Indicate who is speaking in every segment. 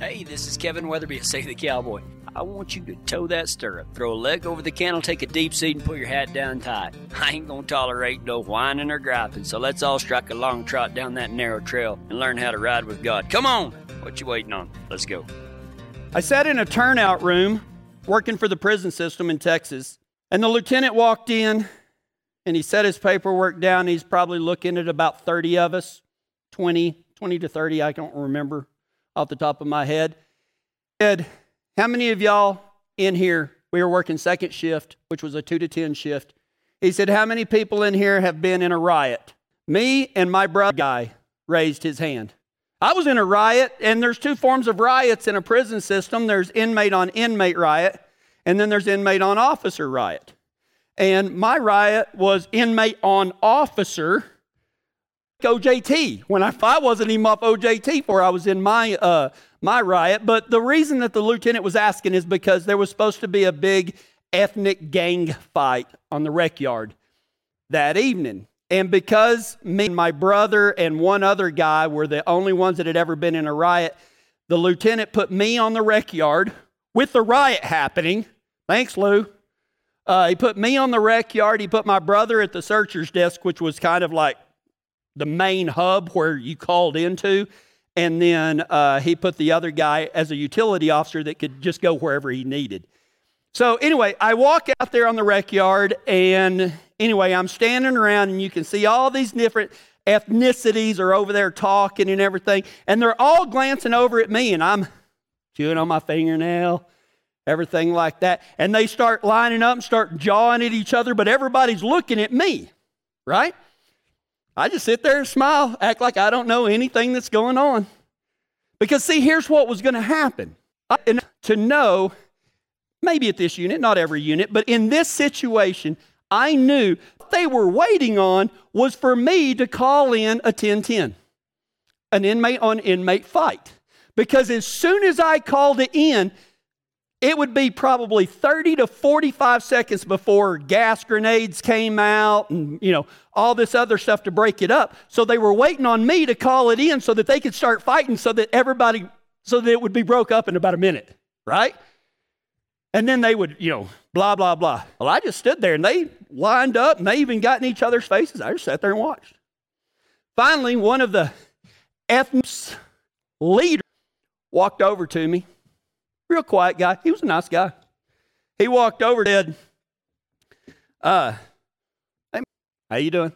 Speaker 1: Hey, this is Kevin Weatherby at Say the Cowboy. I want you to toe that stirrup, throw a leg over the cantle, take a deep seat, and put your hat down tight. I ain't gonna tolerate no whining or griping, so let's all strike a long trot down that narrow trail and learn how to ride with God. Come on! What you waiting on? Let's go.
Speaker 2: I sat in a turnout room working for the prison system in Texas, and the lieutenant walked in and he set his paperwork down. He's probably looking at about 30 of us, 20, 20 to 30, I don't remember off the top of my head. He said, How many of y'all in here? We were working second shift, which was a two to 10 shift. He said, How many people in here have been in a riot? Me and my brother guy raised his hand. I was in a riot, and there's two forms of riots in a prison system there's inmate on inmate riot, and then there's inmate on officer riot. And my riot was inmate on officer OJT. When I, I wasn't even off OJT for I was in my uh, my riot. But the reason that the lieutenant was asking is because there was supposed to be a big ethnic gang fight on the rec yard that evening. And because me and my brother and one other guy were the only ones that had ever been in a riot, the lieutenant put me on the rec yard with the riot happening. Thanks, Lou. Uh, he put me on the rec yard. He put my brother at the searcher's desk, which was kind of like the main hub where you called into. And then uh, he put the other guy as a utility officer that could just go wherever he needed. So, anyway, I walk out there on the rec yard, and anyway, I'm standing around, and you can see all these different ethnicities are over there talking and everything. And they're all glancing over at me, and I'm chewing on my fingernail, everything like that. And they start lining up and start jawing at each other, but everybody's looking at me, right? I just sit there and smile, act like I don't know anything that's going on. Because, see, here's what was going to happen. And to know, maybe at this unit, not every unit, but in this situation, I knew they were waiting on was for me to call in a 1010, an inmate on inmate fight. Because as soon as I called it in, it would be probably 30 to 45 seconds before gas grenades came out and you know all this other stuff to break it up. So they were waiting on me to call it in so that they could start fighting so that everybody so that it would be broke up in about a minute right? And then they would you know blah blah blah. Well i just stood there and they lined up and they even got in each other's faces. I just sat there and watched. Finally one of the ethnic leaders walked over to me Real quiet guy. He was a nice guy. He walked over said, uh, hey, how you doing?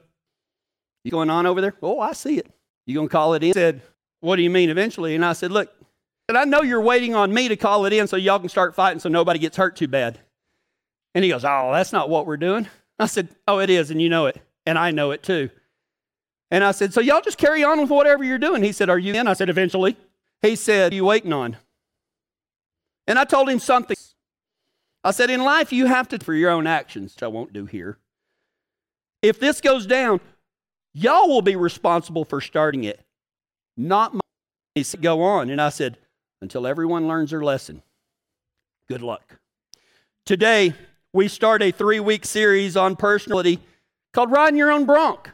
Speaker 2: You going on over there? Oh, I see it. You gonna call it in? He said, what do you mean eventually? And I said, look, and I know you're waiting on me to call it in so y'all can start fighting so nobody gets hurt too bad. And he goes, oh, that's not what we're doing. I said, oh, it is, and you know it, and I know it too. And I said, so y'all just carry on with whatever you're doing. He said, are you in? I said, eventually. He said, you waiting on? And I told him something. I said, In life, you have to, for your own actions, which I won't do here. If this goes down, y'all will be responsible for starting it, not my. He said, Go on. And I said, Until everyone learns their lesson, good luck. Today, we start a three week series on personality called Riding Your Own Bronc.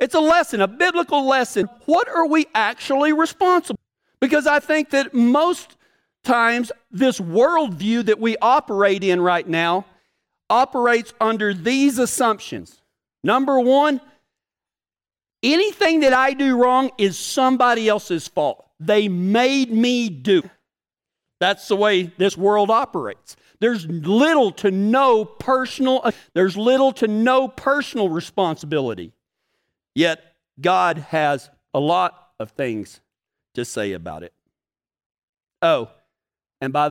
Speaker 2: It's a lesson, a biblical lesson. What are we actually responsible? Because I think that most times this worldview that we operate in right now operates under these assumptions. Number one, anything that I do wrong is somebody else's fault. They made me do. That's the way this world operates. There's little to no personal there's little to no personal responsibility. Yet God has a lot of things to say about it. Oh, and by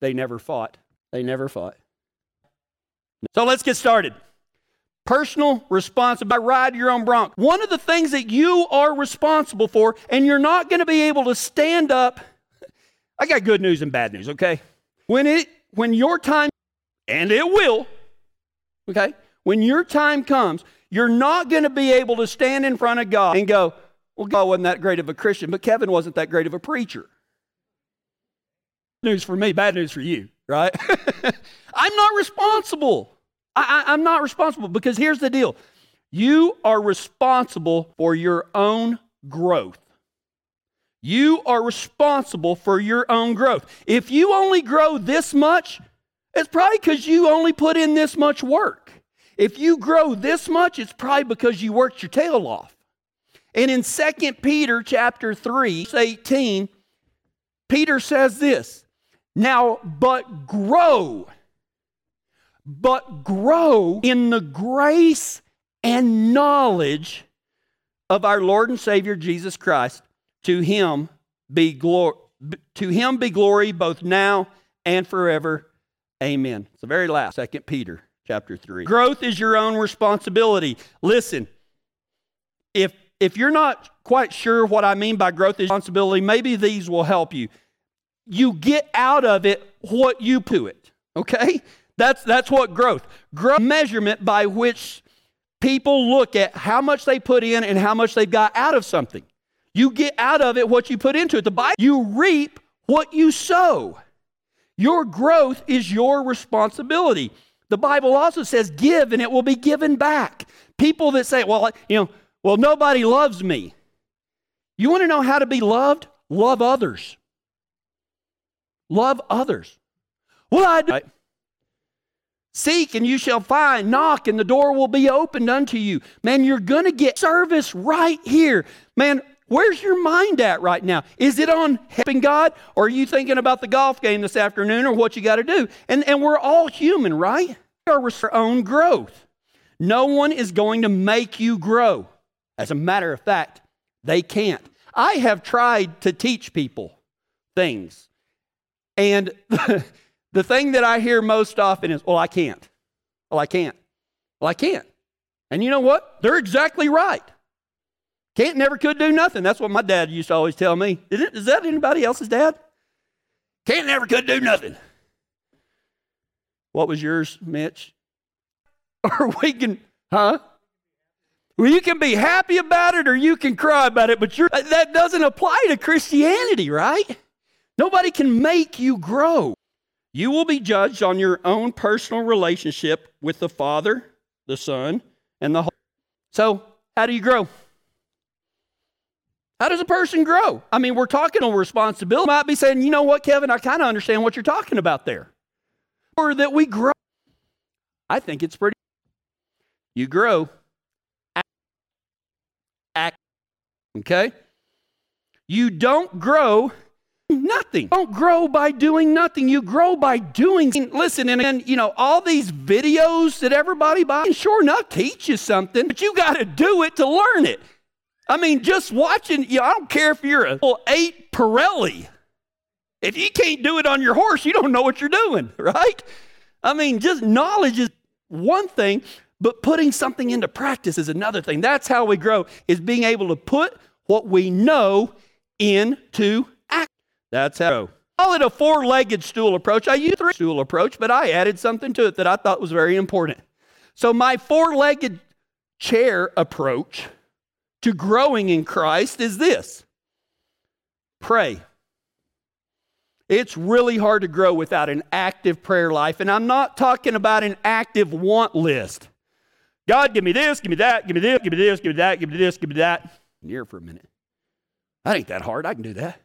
Speaker 2: they never fought. They never fought. So let's get started. Personal responsibility. Ride your own bronc. One of the things that you are responsible for, and you're not going to be able to stand up. I got good news and bad news, okay? When it when your time, and it will, okay? When your time comes, you're not going to be able to stand in front of God and go, well, God wasn't that great of a Christian, but Kevin wasn't that great of a preacher news for me, bad news for you, right? I'm not responsible. I, am not responsible because here's the deal you are responsible for your own growth. You are responsible for your own growth. If you only grow this much, it's probably because you only put in this much work. If you grow this much, it's probably because you worked your tail off. And in 2 Peter chapter 3, 18, Peter says this Now, but grow, but grow in the grace and knowledge of our Lord and Savior Jesus Christ. To him be glory to him be glory both now and forever. Amen. It's the very last, Second Peter chapter 3. Growth is your own responsibility. Listen, if if you're not quite sure what I mean by growth is responsibility, maybe these will help you. You get out of it what you put it. Okay? That's that's what growth. Growth measurement by which people look at how much they put in and how much they've got out of something. You get out of it what you put into it. The Bible, you reap what you sow. Your growth is your responsibility. The Bible also says, give and it will be given back. People that say, well, you know, well, nobody loves me. You want to know how to be loved? Love others. Love others. Well, I do. Seek and you shall find. Knock and the door will be opened unto you. Man, you're going to get service right here. Man, where's your mind at right now? Is it on helping God or are you thinking about the golf game this afternoon or what you got to do? And, and we're all human, right? Our own growth. No one is going to make you grow. As a matter of fact, they can't. I have tried to teach people things. And The thing that I hear most often is, well, I can't. Well, I can't. Well, I can't. And you know what? They're exactly right. Can't, never, could do nothing. That's what my dad used to always tell me. Is, it, is that anybody else's dad? Can't, never, could do nothing. What was yours, Mitch? Or we can, huh? Well, you can be happy about it or you can cry about it, but that doesn't apply to Christianity, right? Nobody can make you grow. You will be judged on your own personal relationship with the Father, the Son, and the Holy. So, how do you grow? How does a person grow? I mean, we're talking on responsibility. might be saying, you know what, Kevin, I kind of understand what you're talking about there. Or that we grow. I think it's pretty. You grow. Act, act, okay? You don't grow nothing. Don't grow by doing nothing. You grow by doing. Listen, and, and you know, all these videos that everybody buys, sure enough, teach you something, but you got to do it to learn it. I mean, just watching, you know, I don't care if you're a eight Parelli. If you can't do it on your horse, you don't know what you're doing, right? I mean, just knowledge is one thing, but putting something into practice is another thing. That's how we grow, is being able to put what we know into that's how. Call it a four legged stool approach. I use three stool approach, but I added something to it that I thought was very important. So, my four legged chair approach to growing in Christ is this pray. It's really hard to grow without an active prayer life. And I'm not talking about an active want list. God, give me this, give me that, give me this, give me this, give me that, give me this, give me that. Here for a minute. That ain't that hard. I can do that.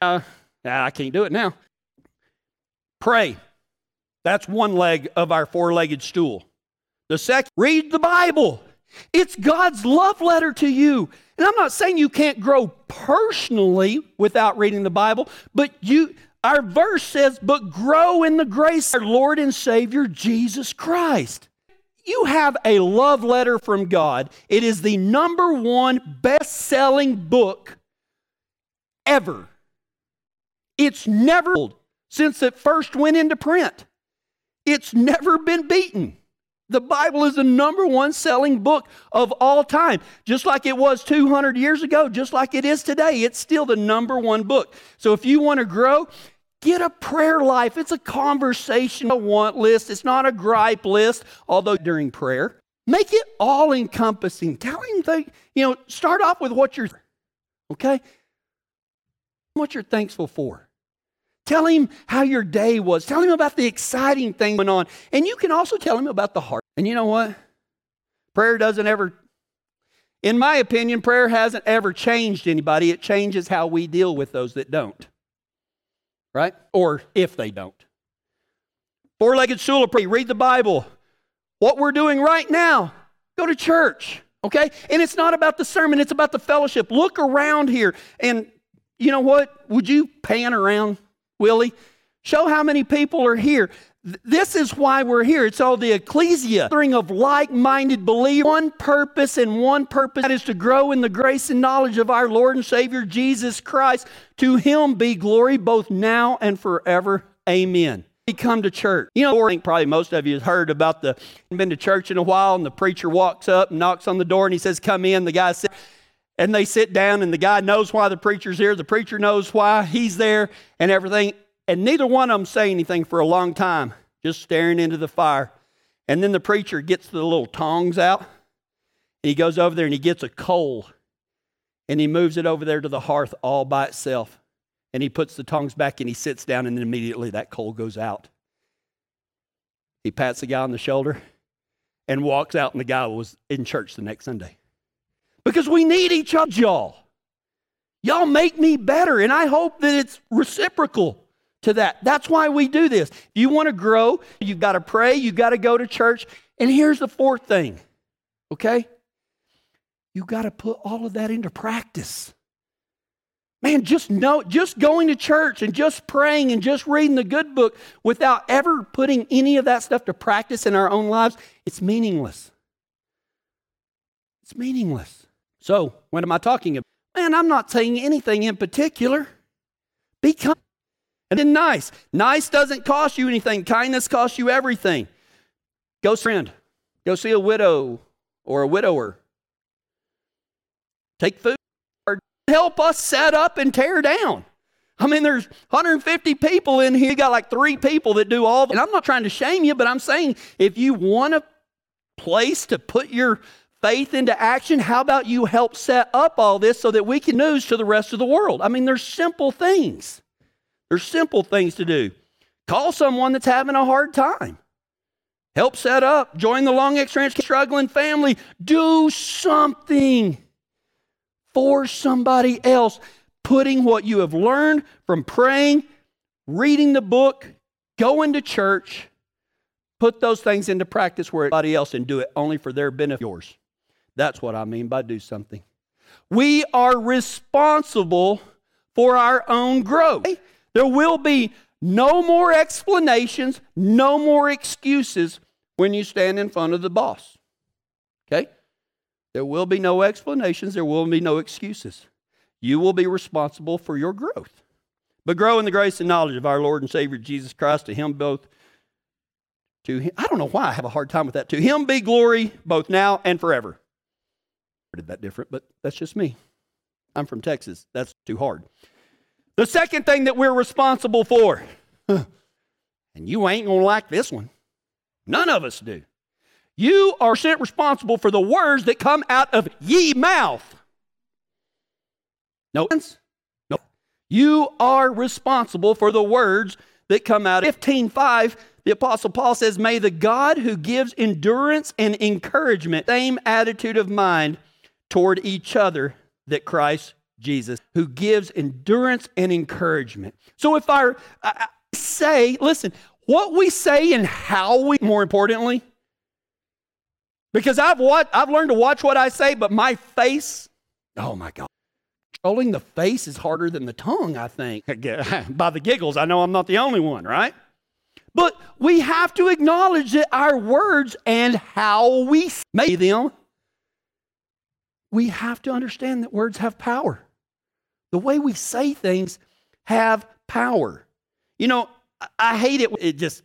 Speaker 2: Uh, I can't do it now. Pray. That's one leg of our four legged stool. The second, read the Bible. It's God's love letter to you. And I'm not saying you can't grow personally without reading the Bible, but you our verse says, but grow in the grace of our Lord and Savior Jesus Christ. You have a love letter from God. It is the number one best selling book ever. It's never since it first went into print. It's never been beaten. The Bible is the number one selling book of all time. Just like it was 200 years ago, just like it is today, it's still the number one book. So if you want to grow, get a prayer life. It's a conversation, a want list. It's not a gripe list, although during prayer, make it all encompassing. Tell him, that, you know, start off with what you're, okay? What you're thankful for. Tell him how your day was. Tell him about the exciting thing going on. And you can also tell him about the heart. And you know what? Prayer doesn't ever, In my opinion, prayer hasn't ever changed anybody. It changes how we deal with those that don't. Right? Or if they don't. Four legged stool of prayer. Read the Bible. What we're doing right now, go to church. Okay? And it's not about the sermon, it's about the fellowship. Look around here. And you know what? Would you pan around, Willie? Show how many people are here. This is why we're here. It's all the ecclesia, gathering of like-minded believers, one purpose and one purpose that is to grow in the grace and knowledge of our Lord and Savior Jesus Christ. To him be glory both now and forever. Amen. We come to church. You know, I think probably most of you have heard about the been to church in a while, and the preacher walks up and knocks on the door and he says, Come in. The guy says, and they sit down, and the guy knows why the preacher's here. The preacher knows why he's there and everything. And neither one of them say anything for a long time, just staring into the fire. And then the preacher gets the little tongs out. And he goes over there and he gets a coal and he moves it over there to the hearth all by itself. And he puts the tongs back and he sits down, and then immediately that coal goes out. He pats the guy on the shoulder and walks out, and the guy was in church the next Sunday. Because we need each other, y'all. Y'all make me better, and I hope that it's reciprocal to that. That's why we do this. If you want to grow, you've got to pray, you've got to go to church. And here's the fourth thing, okay? You've got to put all of that into practice. Man, just know, just going to church and just praying and just reading the good book without ever putting any of that stuff to practice in our own lives, it's meaningless. It's meaningless. So, what am I talking about? Man, I'm not saying anything in particular. Be kind. And then nice. Nice doesn't cost you anything. Kindness costs you everything. Go friend. Go see a widow or a widower. Take food or help us set up and tear down. I mean, there's 150 people in here. You got like three people that do all. The, and I'm not trying to shame you, but I'm saying if you want a place to put your faith into action, how about you help set up all this so that we can news to the rest of the world? I mean, there's simple things. There's simple things to do. Call someone that's having a hard time. Help set up. Join the long experience struggling family. Do something for somebody else. Putting what you have learned from praying, reading the book, going to church, put those things into practice where everybody else and do it only for their benefit. Yours. That's what I mean by do something. We are responsible for our own growth. There will be no more explanations, no more excuses when you stand in front of the boss. Okay? There will be no explanations, there will be no excuses. You will be responsible for your growth. But grow in the grace and knowledge of our Lord and Savior Jesus Christ, to him both to him, I don't know why I have a hard time with that. To him be glory both now and forever. That different, but that's just me. I'm from Texas. That's too hard. The second thing that we're responsible for, and you ain't going to like this one, none of us do. You are sent responsible for the words that come out of ye mouth. No? No. You are responsible for the words that come out. 15:5, the apostle Paul says, "May the God who gives endurance and encouragement, same attitude of mind toward each other that Christ Jesus, who gives endurance and encouragement. So if I, I say, listen, what we say and how we, more importantly, because I've what I've learned to watch what I say, but my face, oh my God. Controlling the face is harder than the tongue, I think. By the giggles, I know I'm not the only one, right? But we have to acknowledge that our words and how we say them, we have to understand that words have power. The way we say things have power. You know, I hate it. It just,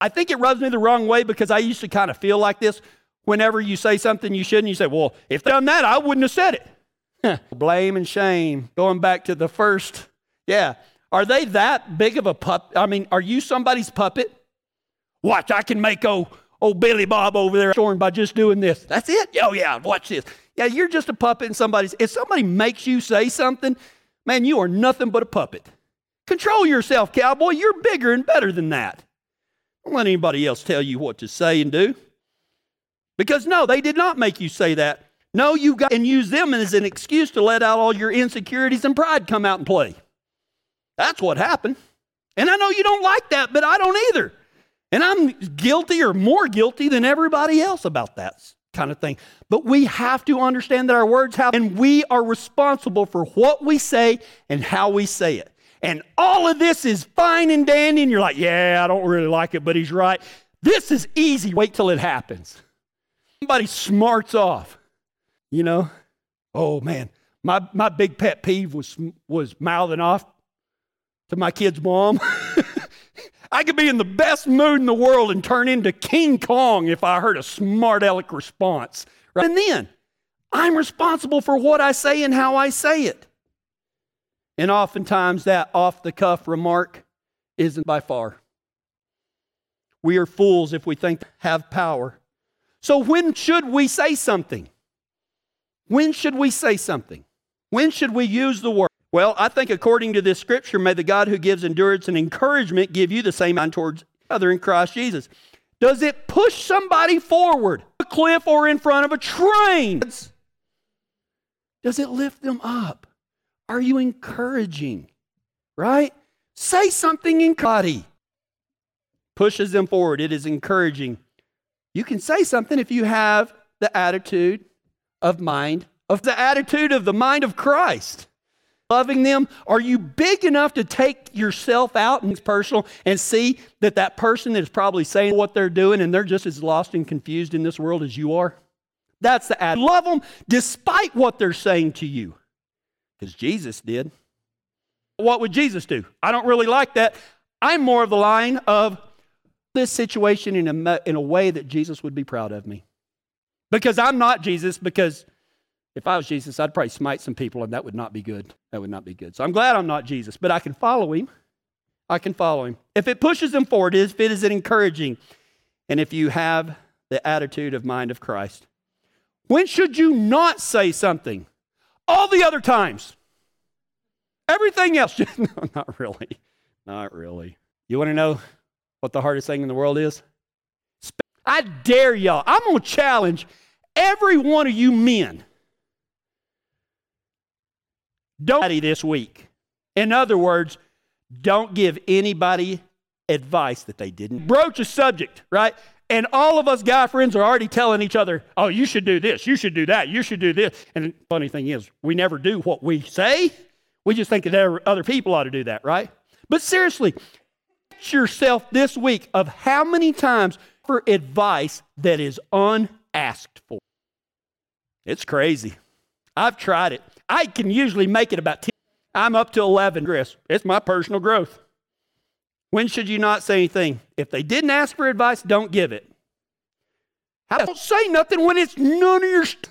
Speaker 2: I think it rubs me the wrong way because I used to kind of feel like this. Whenever you say something you shouldn't, you say, well, if done that, I wouldn't have said it. Blame and shame. Going back to the first, yeah. Are they that big of a pup? I mean, are you somebody's puppet? Watch, I can make old, old Billy Bob over there shorn by just doing this. That's it? Oh, yeah, watch this. Yeah, you're just a puppet in somebody's. If somebody makes you say something, man, you are nothing but a puppet. Control yourself, cowboy. You're bigger and better than that. Don't let anybody else tell you what to say and do. Because no, they did not make you say that. No, you got and use them as an excuse to let out all your insecurities and pride come out and play. That's what happened. And I know you don't like that, but I don't either. And I'm guilty or more guilty than everybody else about that kind of thing. But we have to understand that our words have, and we are responsible for what we say and how we say it. And all of this is fine and dandy, and you're like, yeah, I don't really like it, but he's right. This is easy. Wait till it happens. Somebody smarts off, you know? Oh man, my, my big pet peeve was, was mouthing off to my kid's mom. I could be in the best mood in the world and turn into King Kong if I heard a smart aleck response. Right? And then I'm responsible for what I say and how I say it. And oftentimes that off the cuff remark isn't by far. We are fools if we think have power. So when should we say something? When should we say something? When should we use the word? Well, I think according to this scripture, may the God who gives endurance and encouragement give you the same mind towards other in Christ Jesus. Does it push somebody forward, a cliff or in front of a train? Does it lift them up? Are you encouraging? Right? Say something in body. Pushes them forward. It is encouraging. You can say something if you have the attitude of mind, of the attitude of the mind of Christ loving them? Are you big enough to take yourself out and it's personal and see that that person is probably saying what they're doing and they're just as lost and confused in this world as you are? That's the attitude. Love them despite what they're saying to you. Because Jesus did. What would Jesus do? I don't really like that. I'm more of the line of this situation in a, in a way that Jesus would be proud of me. Because I'm not Jesus, because if I was Jesus, I'd probably smite some people, and that would not be good. That would not be good. So I'm glad I'm not Jesus, but I can follow him. I can follow him. If it pushes them forward, if it is encouraging, and if you have the attitude of mind of Christ. When should you not say something? All the other times. Everything else, no, not really. Not really. You want to know what the hardest thing in the world is? I dare y'all. I'm going to challenge every one of you men don't this week. In other words, don't give anybody advice that they didn't broach a subject, right? And all of us guy friends are already telling each other, oh, you should do this, you should do that, you should do this. And the funny thing is, we never do what we say. We just think that other people ought to do that, right? But seriously, yourself this week of how many times for advice that is unasked for. It's crazy. I've tried it. I can usually make it about 10. I'm up to 11, Chris. It's my personal growth. When should you not say anything? If they didn't ask for advice, don't give it. Don't say nothing when it's none of your st-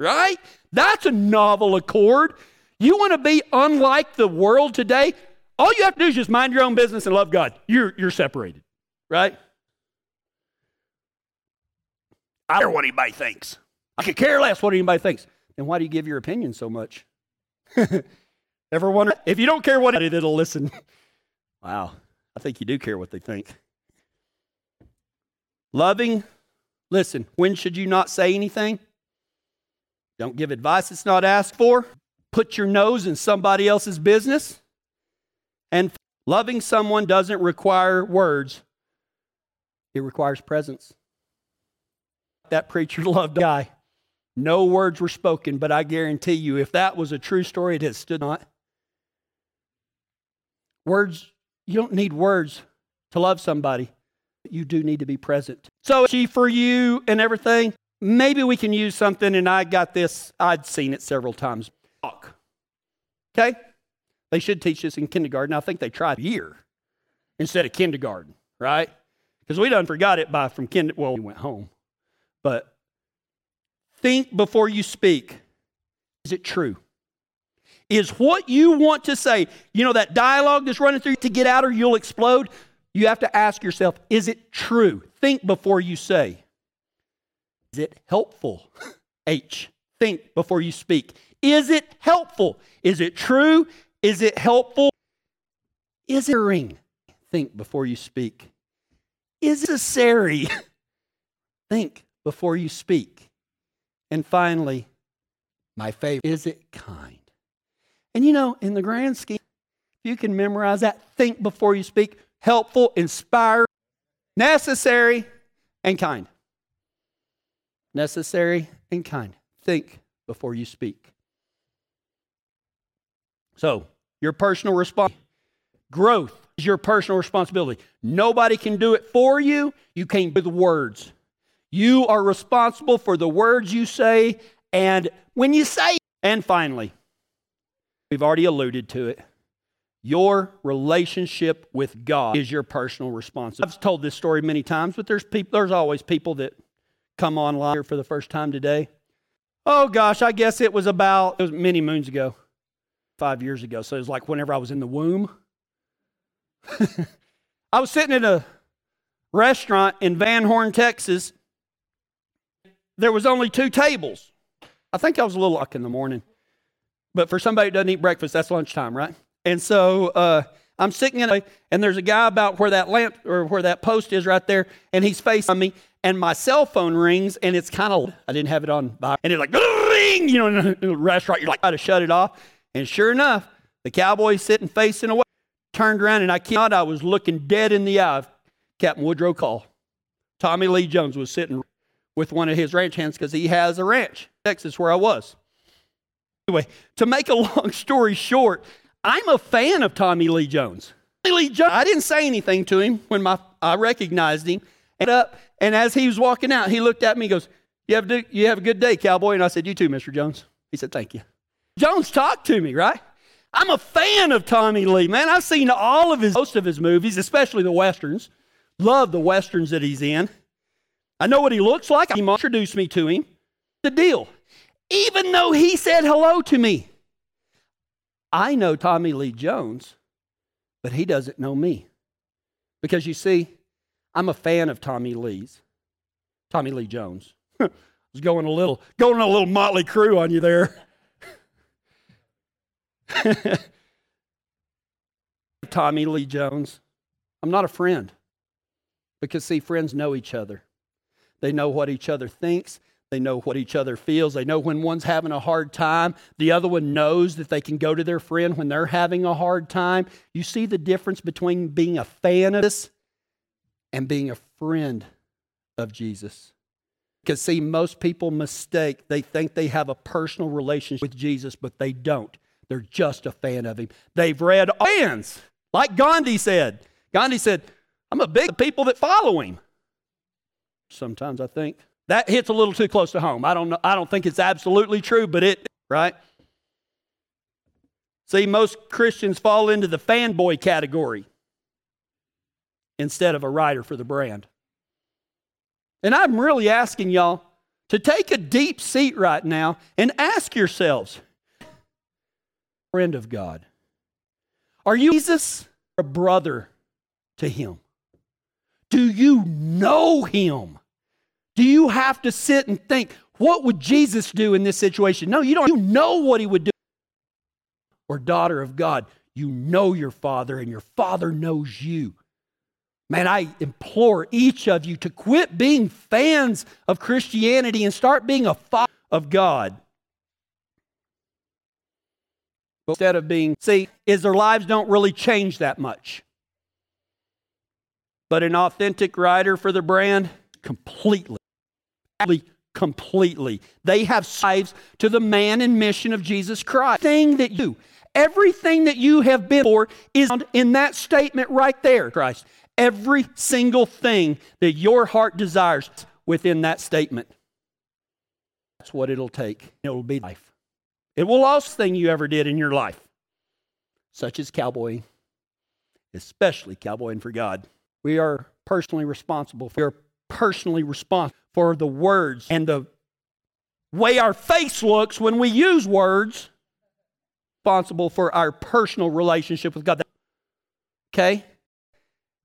Speaker 2: right? That's a novel accord. You want to be unlike the world today? All you have to do is just mind your own business and love God. You're, you're separated, right? I don't care what anybody thinks. I could care less what anybody thinks. And why do you give your opinion so much? Ever wonder if you don't care what it that'll listen? wow, I think you do care what they think. Loving, listen, when should you not say anything? Don't give advice that's not asked for. Put your nose in somebody else's business. And loving someone doesn't require words, it requires presence. That preacher loved a guy. No words were spoken, but I guarantee you, if that was a true story, it has stood not. Words, you don't need words to love somebody. You do need to be present. So, she for you and everything, maybe we can use something, and I got this, I'd seen it several times. Talk. Okay? They should teach this in kindergarten. I think they tried year instead of kindergarten, right? Because we done forgot it by from kind. Well, we went home, but Think before you speak. Is it true? Is what you want to say, you know, that dialogue that's running through to get out or you'll explode? You have to ask yourself, is it true? Think before you say. Is it helpful? H. Think before you speak. Is it helpful? Is it true? Is it helpful? Is it ring? Think before you speak. Is it necessary? Think before you speak. And finally, my favorite, is it kind? And you know, in the grand scheme, you can memorize that, think before you speak, helpful, inspired, necessary, and kind. Necessary and kind. Think before you speak. So, your personal response, growth is your personal responsibility. Nobody can do it for you. You can't do the words. You are responsible for the words you say and when you say. And finally, we've already alluded to it. Your relationship with God is your personal responsibility. I've told this story many times, but there's people, there's always people that come online here for the first time today. Oh gosh, I guess it was about it was many moons ago, five years ago. So it was like whenever I was in the womb. I was sitting at a restaurant in Van Horn, Texas. There was only two tables. I think I was a little luck in the morning. But for somebody who doesn't eat breakfast, that's lunchtime, right? And so uh, I'm sitting in a, and there's a guy about where that lamp or where that post is right there, and he's facing me, and my cell phone rings, and it's kind of, I didn't have it on, and it's like, ring, you know, in a restaurant, you're like, I gotta shut it off. And sure enough, the cowboy's sitting facing away, turned around, and I cannot, I was looking dead in the eye of Captain Woodrow Call. Tommy Lee Jones was sitting with one of his ranch hands because he has a ranch, Texas, where I was. Anyway, to make a long story short, I'm a fan of Tommy Lee Jones. Lee Jones, I didn't say anything to him when my, I recognized him. And, up, and as he was walking out, he looked at me and goes, you have, a, you have a good day, cowboy. And I said, You too, Mr. Jones. He said, Thank you. Jones talked to me, right? I'm a fan of Tommy Lee, man. I've seen all of his, most of his movies, especially the westerns. Love the westerns that he's in. I know what he looks like. He introduced me to him. The deal. Even though he said hello to me, I know Tommy Lee Jones, but he doesn't know me. Because you see, I'm a fan of Tommy Lee's. Tommy Lee Jones. I was going a little going a little Mötley Crüe on you there. Tommy Lee Jones. I'm not a friend. Because see, friends know each other. They know what each other thinks. They know what each other feels. They know when one's having a hard time. The other one knows that they can go to their friend when they're having a hard time. You see the difference between being a fan of this and being a friend of Jesus. Because, see, most people mistake. They think they have a personal relationship with Jesus, but they don't. They're just a fan of him. They've read fans, like Gandhi said. Gandhi said, I'm a big people that follow him. Sometimes I think that hits a little too close to home. I don't know. I don't think it's absolutely true, but it right. See, most Christians fall into the fanboy category instead of a writer for the brand. And I'm really asking y'all to take a deep seat right now and ask yourselves, friend of God, are you Jesus a brother to him? Do you know him? Do you have to sit and think, what would Jesus do in this situation? No, you don't. You know what he would do. Or, daughter of God, you know your father and your father knows you. Man, I implore each of you to quit being fans of Christianity and start being a father of God. Instead of being, see, is their lives don't really change that much. But an authentic writer for the brand, completely completely. They have lives to the man and mission of Jesus Christ. Thing that you, everything that you have been for is in that statement right there, Christ. Every single thing that your heart desires within that statement. That's what it'll take. It'll be life. It will last thing you ever did in your life, such as cowboying, especially cowboying for God. We are personally responsible for personally responsible for the words and the way our face looks when we use words, responsible for our personal relationship with God. Okay?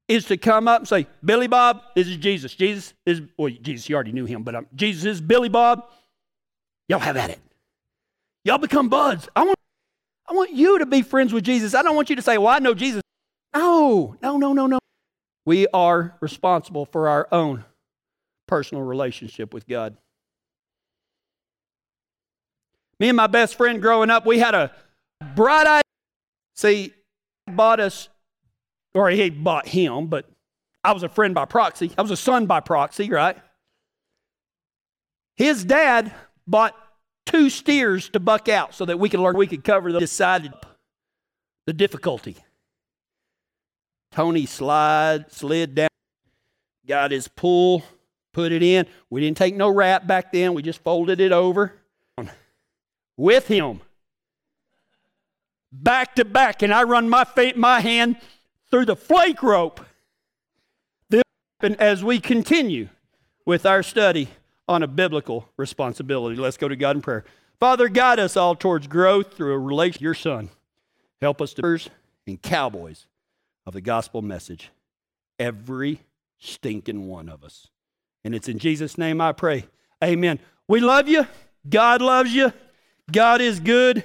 Speaker 2: Is to come up and say, Billy Bob, this is Jesus. Jesus is, well, Jesus, you already knew him, but um, Jesus is Billy Bob. Y'all have at it. Y'all become buds. I want, I want you to be friends with Jesus. I don't want you to say, well, I know Jesus. No, no, no, no, no. We are responsible for our own personal relationship with God. Me and my best friend growing up, we had a bright idea. See, bought us, or he bought him, but I was a friend by proxy. I was a son by proxy, right? His dad bought two steers to buck out so that we could learn we could cover the decided the difficulty. Tony slide slid down, got his pull, put it in. We didn't take no wrap back then. We just folded it over with him. Back to back, and I run my, fa- my hand through the flake rope. This as we continue with our study on a biblical responsibility. Let's go to God in prayer. Father, guide us all towards growth through a relation your Son. Help us to and cowboys of the gospel message. Every stinking one of us. And it's in Jesus' name I pray. Amen. We love you. God loves you. God is good.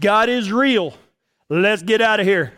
Speaker 2: God is real. Let's get out of here.